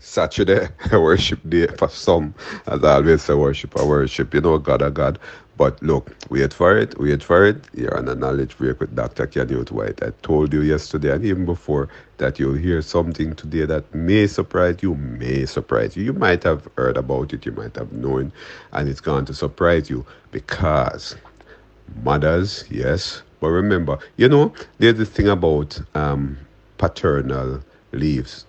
Saturday, worship day for some. As I always say, worship, a worship, you know, God, a God. But look, wait for it, wait for it. You're on a knowledge break with Dr. Kenny White. I told you yesterday and even before that you'll hear something today that may surprise you, may surprise you. You might have heard about it, you might have known, and it's going to surprise you because mothers, yes. But remember, you know, there's the thing about um, paternal leaves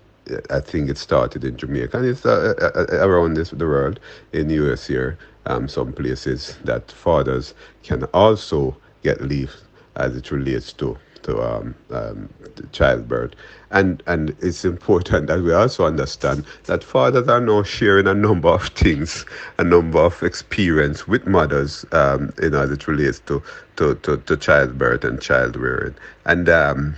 I think it started in Jamaica and it's uh, uh, uh, around this, the world in the US here, um, some places that fathers can also get leave as it relates to to, um, um, childbirth. And and it's important that we also understand that fathers are now sharing a number of things, a number of experience with mothers, um, you know, as it relates to, to, to, to childbirth and child rearing. And um,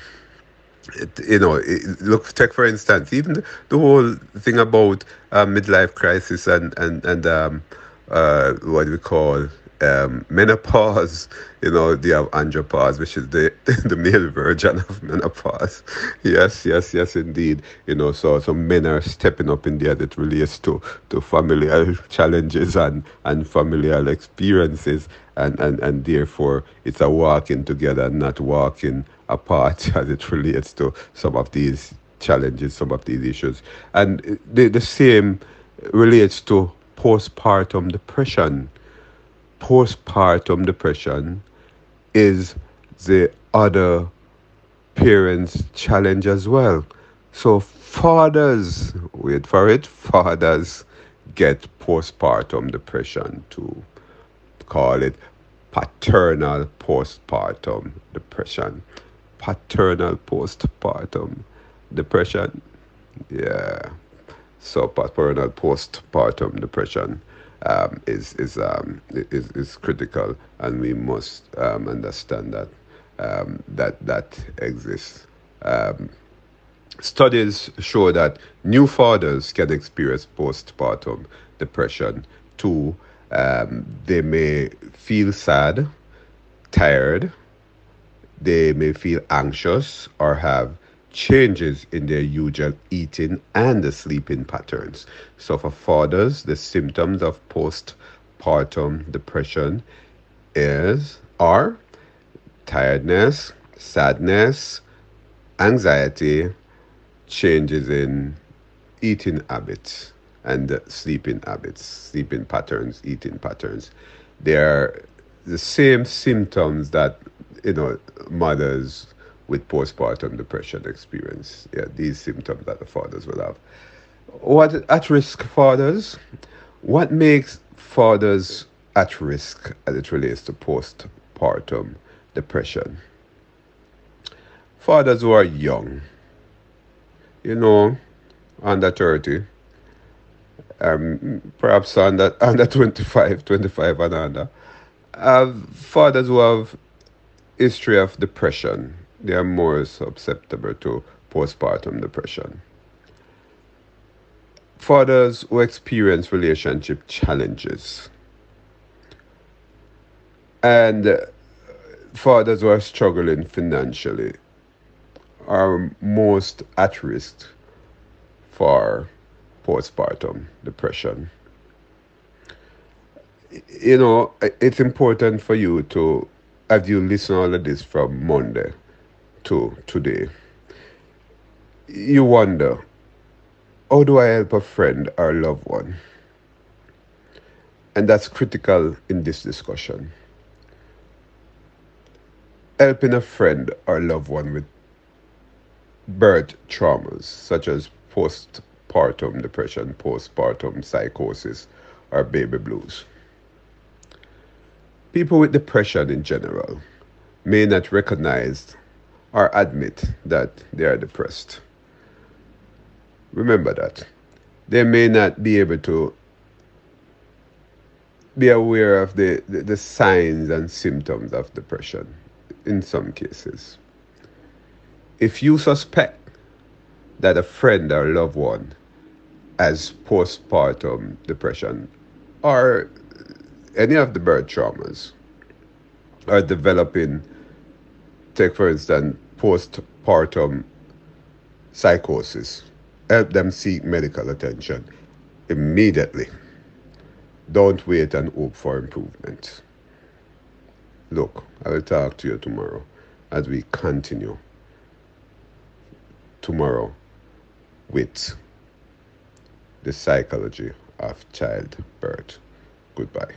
you know, look, take for instance, even the, the whole thing about uh, midlife crisis and and and um, uh, what we call um, menopause. You know, they have andropause, which is the the male version of menopause. Yes, yes, yes, indeed. You know, so some men are stepping up in there that relates to to familial challenges and and familial experiences, and and and therefore it's a walking together, not walking apart as it relates to some of these challenges, some of these issues, and the the same relates to postpartum depression postpartum depression is the other parents' challenge as well. So, fathers, wait for it, fathers get postpartum depression too. call it paternal postpartum depression. Paternal postpartum depression. Yeah. So, paternal postpartum depression um, is is, um, is is critical, and we must um, understand that um, that that exists. Um, studies show that new fathers can experience postpartum depression too. Um, they may feel sad, tired. They may feel anxious or have changes in their usual eating and the sleeping patterns. So, for fathers, the symptoms of postpartum depression is are tiredness, sadness, anxiety, changes in eating habits and sleeping habits, sleeping patterns, eating patterns. They're the same symptoms that you know mothers with postpartum depression experience. Yeah, these symptoms that the fathers will have. What at risk fathers? What makes fathers at risk as it relates to postpartum depression? Fathers who are young, you know, under 30, um, perhaps under, under 25, 25 and under, have fathers who have history of depression, they are more susceptible to postpartum depression. Fathers who experience relationship challenges and uh, fathers who are struggling financially are most at risk for postpartum depression. You know, it's important for you to, as you listen all of this from Monday, to today, you wonder, how do I help a friend or a loved one? And that's critical in this discussion. Helping a friend or loved one with birth traumas, such as postpartum depression, postpartum psychosis, or baby blues. People with depression in general may not recognize or admit that they are depressed. Remember that. They may not be able to be aware of the, the, the signs and symptoms of depression in some cases. If you suspect that a friend or loved one has postpartum depression or any of the birth traumas are developing, take for instance, postpartum psychosis help them seek medical attention immediately. Don't wait and hope for improvement. Look, I will talk to you tomorrow as we continue tomorrow with the psychology of childbirth. Goodbye.